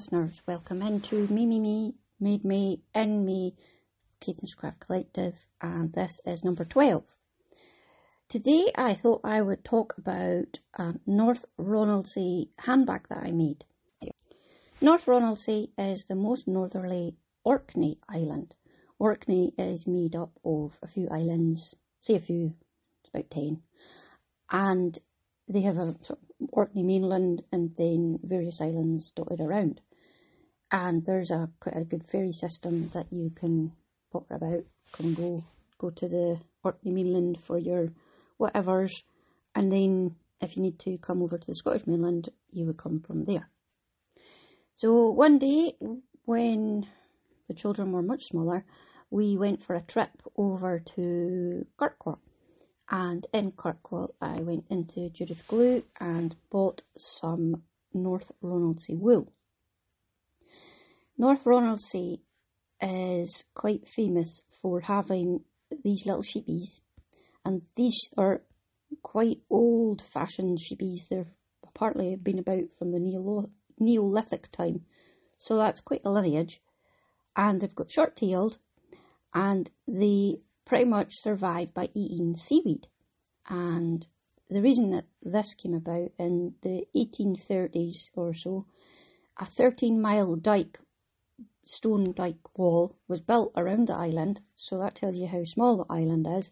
listeners, welcome into Me, Me, Me, Made May, In Mey, Caithness Craft Collective, and this is number 12. Today I thought I would talk about a North Ronaldsay handbag that I made. North Ronaldsay is the most northerly Orkney island. Orkney is made up of a few islands, say a few, it's about 10, and they have a sort of Orkney mainland and then various islands dotted around. And there's a quite a good ferry system that you can pop about, come go, go to the Orkney mainland for your whatevers, and then if you need to come over to the Scottish mainland, you would come from there. So one day when the children were much smaller, we went for a trip over to Kirkwall and in Kirkwall, I went into Judith Glue and bought some North Ronaldsay wool. North Ronaldsay is quite famous for having these little sheepies, and these are quite old fashioned sheepies. They're partly been about from the Neolithic time, so that's quite a lineage. And they've got short tailed, and they pretty much survive by eating seaweed. And the reason that this came about in the 1830s or so, a 13 mile dike, stone dike wall was built around the island, so that tells you how small the island is,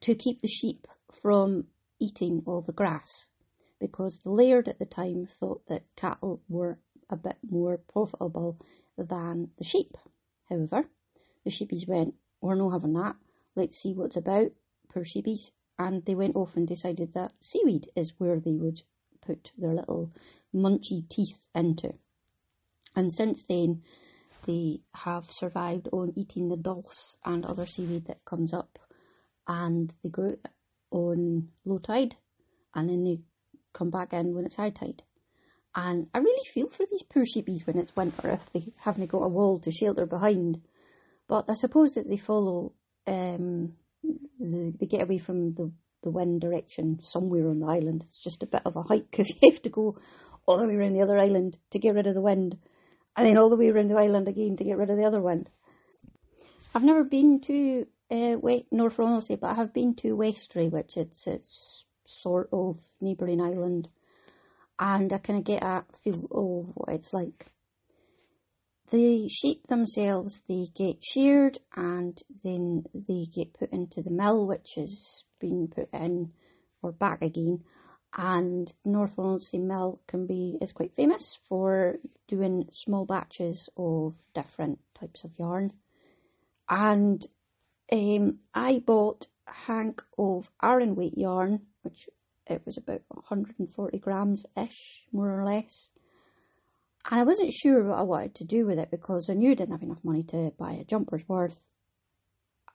to keep the sheep from eating all the grass. Because the laird at the time thought that cattle were a bit more profitable than the sheep. However, the sheepies went, We're not having that. Let's see what's about. Poor sheepies. And they went off and decided that seaweed is where they would put their little munchy teeth into. And since then, they have survived on eating the dulse and other seaweed that comes up. And they go on low tide and then they come back in when it's high tide. And I really feel for these poor sheepies when it's winter if they haven't got a wall to shelter behind. But I suppose that they follow, um, the, they get away from the, the wind direction somewhere on the island. It's just a bit of a hike if you have to go all the way around the other island to get rid of the wind, and then all the way around the island again to get rid of the other wind. I've never been to uh, North Ronaldsay, but I have been to Westray, which it's, it's sort of neighbouring island, and I kind of get a feel of what it's like. The sheep themselves, they get sheared and then they get put into the mill, which has been put in or back again. And North Ronaldsay Mill can be is quite famous for doing small batches of different types of yarn. And um, I bought a hank of Aran weight yarn, which it was about 140 grams ish, more or less. And I wasn't sure what I wanted to do with it because I knew I didn't have enough money to buy a jumper's worth.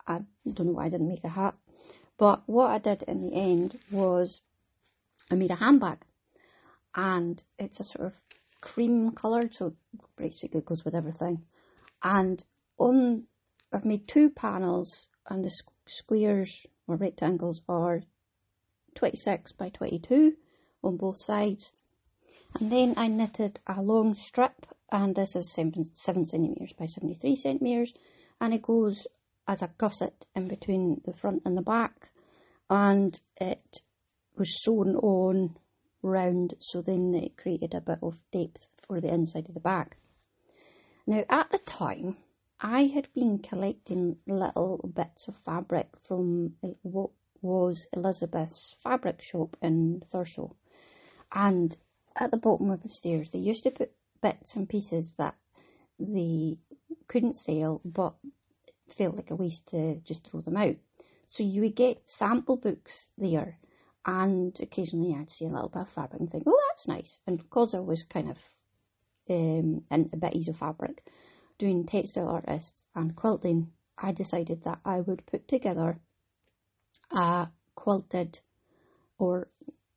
I don't know why I didn't make a hat. But what I did in the end was made a handbag. And it's a sort of cream coloured, so basically goes with everything. And on, I've made two panels, and the squares or rectangles are 26 by 22 on both sides. And then I knitted a long strip, and this is seven, seven centimeters by 73 centimeters, and it goes as a gusset in between the front and the back, and it was sewn on round, so then it created a bit of depth for the inside of the bag. Now, at the time, I had been collecting little bits of fabric from what was Elizabeth's fabric shop in Thurso, and at the bottom of the stairs, they used to put bits and pieces that they couldn't sell but felt like a waste to just throw them out. So you would get sample books there, and occasionally I'd see a little bit of fabric and think, oh, that's nice. And because I was kind of um, into bits of fabric, doing textile artists and quilting, I decided that I would put together a quilted or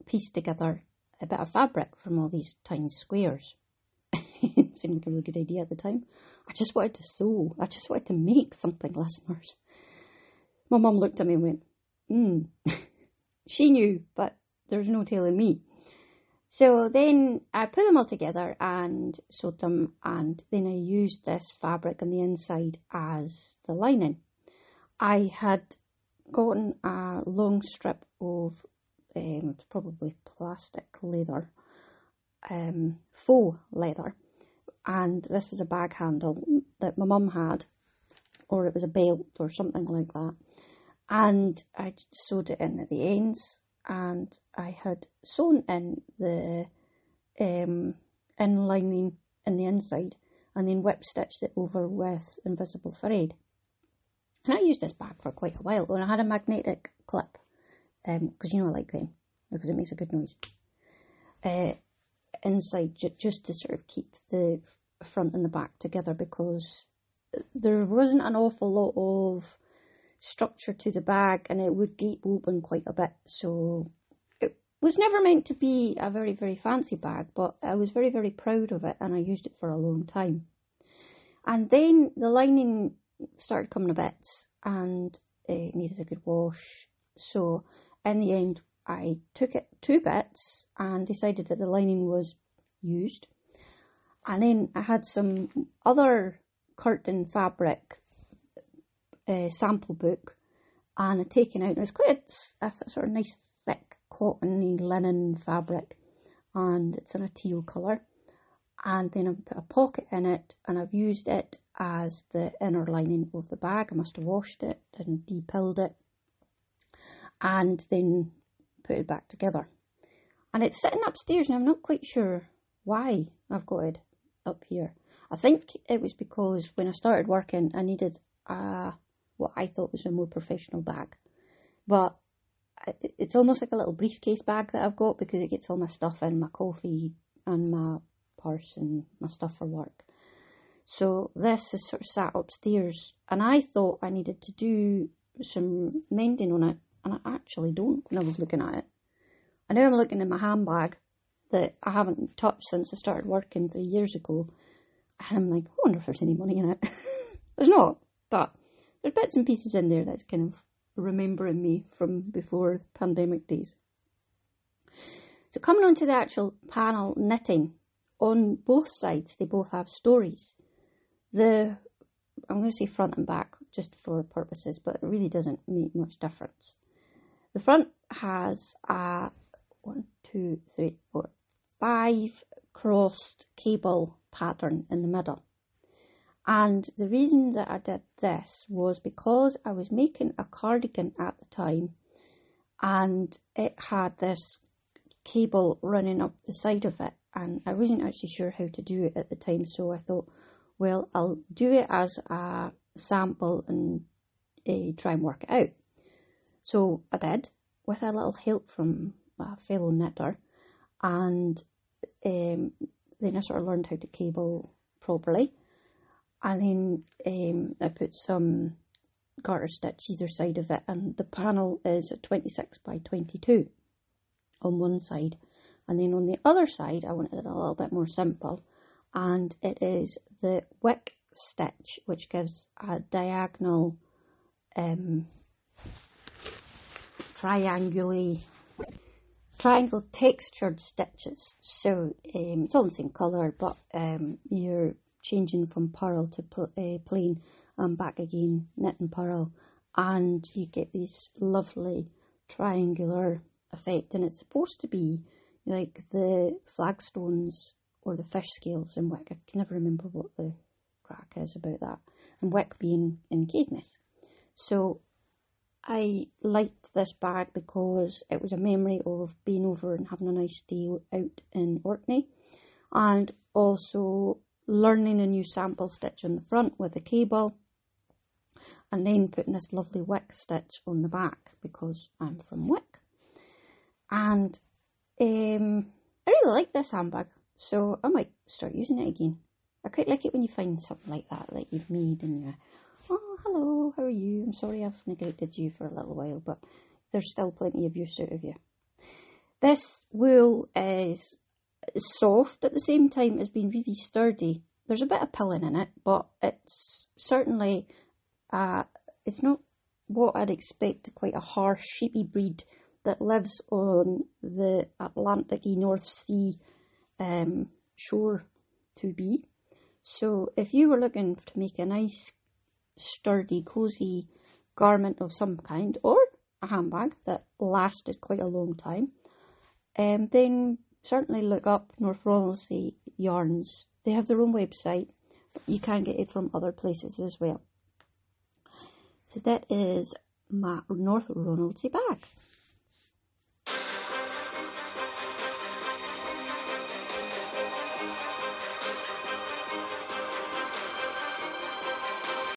piece together a bit of fabric from all these tiny squares. it seemed like a really good idea at the time. I just wanted to sew. I just wanted to make something, listeners. My mum looked at me and went, hmm. she knew, but there's no telling me. So then I put them all together and sewed them, and then I used this fabric on the inside as the lining. I had gotten a long strip of um, probably plastic leather, um, faux leather, and this was a bag handle that my mum had, or it was a belt or something like that. And I sewed it in at the ends, and I had sewn in the um, inlining in the inside, and then whip stitched it over with invisible thread. And I used this bag for quite a while, and I had a magnetic clip, because um, you know I like them, because it makes a good noise. Uh, inside j- just to sort of keep the front and the back together because there wasn't an awful lot of structure to the bag and it would gape open quite a bit. So it was never meant to be a very, very fancy bag, but I was very, very proud of it and I used it for a long time. And then the lining started coming to bits and it needed a good wash. So in the end, I took it two bits and decided that the lining was used. And then I had some other curtain fabric uh, sample book and I'd taken out, it was quite a, a sort of nice thick cottony linen fabric and it's in a teal colour. And then I've put a pocket in it and I've used it as the inner lining of the bag. I must have washed it and depilled it and then put it back together. And it's sitting upstairs and I'm not quite sure why I've got it up here. I think it was because when I started working, I needed a what I thought was a more professional bag, but uh, it's almost like a little briefcase bag that I've got because it gets all my stuff in, my coffee and my purse and my stuff for work. So this is sort of sat upstairs, and I thought I needed to do some mending on it, and I actually don't when I was looking at it. I know I'm looking in my handbag that I haven't touched since I started working three years ago, and I'm like, I wonder if there's any money in it. there's not, but there's bits and pieces in there that's kind of remembering me from before pandemic days. So coming on to the actual panel knitting, on both sides they both have stories. The I'm going to say front and back just for purposes, but it really doesn't make much difference. The front has a one, two, three, four, five crossed cable pattern in the middle. And the reason that I did this was because I was making a cardigan at the time and it had this cable running up the side of it and I wasn't actually sure how to do it at the time so I thought well I'll do it as a sample and uh, try and work it out. So I did with a little help from a fellow knitter and um, then I sort of learned how to cable properly. And then um, I put some garter stitch either side of it, and the panel is 26 by 22 on one side. And then on the other side, I wanted it a little bit more simple, and it is the wick stitch, which gives a diagonal um, trianguli triangle textured stitches. So um, it's all the same colour, but um, you're changing from purl to pl- uh, plain and back again, knit and purl, and you get this lovely triangular effect. And it's supposed to be like the flagstones or the fish scales in Wick. I can never remember what the crack is about that. And Wick being in Caithness. So I liked this bag because it was a memory of being over and having a nice day out in Orkney and also learning a new sample stitch on the front with a cable and then putting this lovely wick stitch on the back because I'm from Wick. And um, I really like this handbag, so I might start using it again. I quite like it when you find something like that that you've made and you're oh, hello, how are you? I'm sorry I've neglected you for a little while, but there's still plenty of use out of you. This wool is soft at the same time as being really sturdy. There's a bit of pilling in it, but it's certainly, uh, it's not what I'd expect quite a harsh sheepy breed that lives on the Atlantic North Sea um, shore to be. So if you were looking to make a nice, sturdy, cosy garment of some kind, or a handbag that lasted quite a long time, um, then certainly look up North Ronaldsay Yarns. They have their own website, but you can get it from other places as well. So that is my North Ronaldsay bag.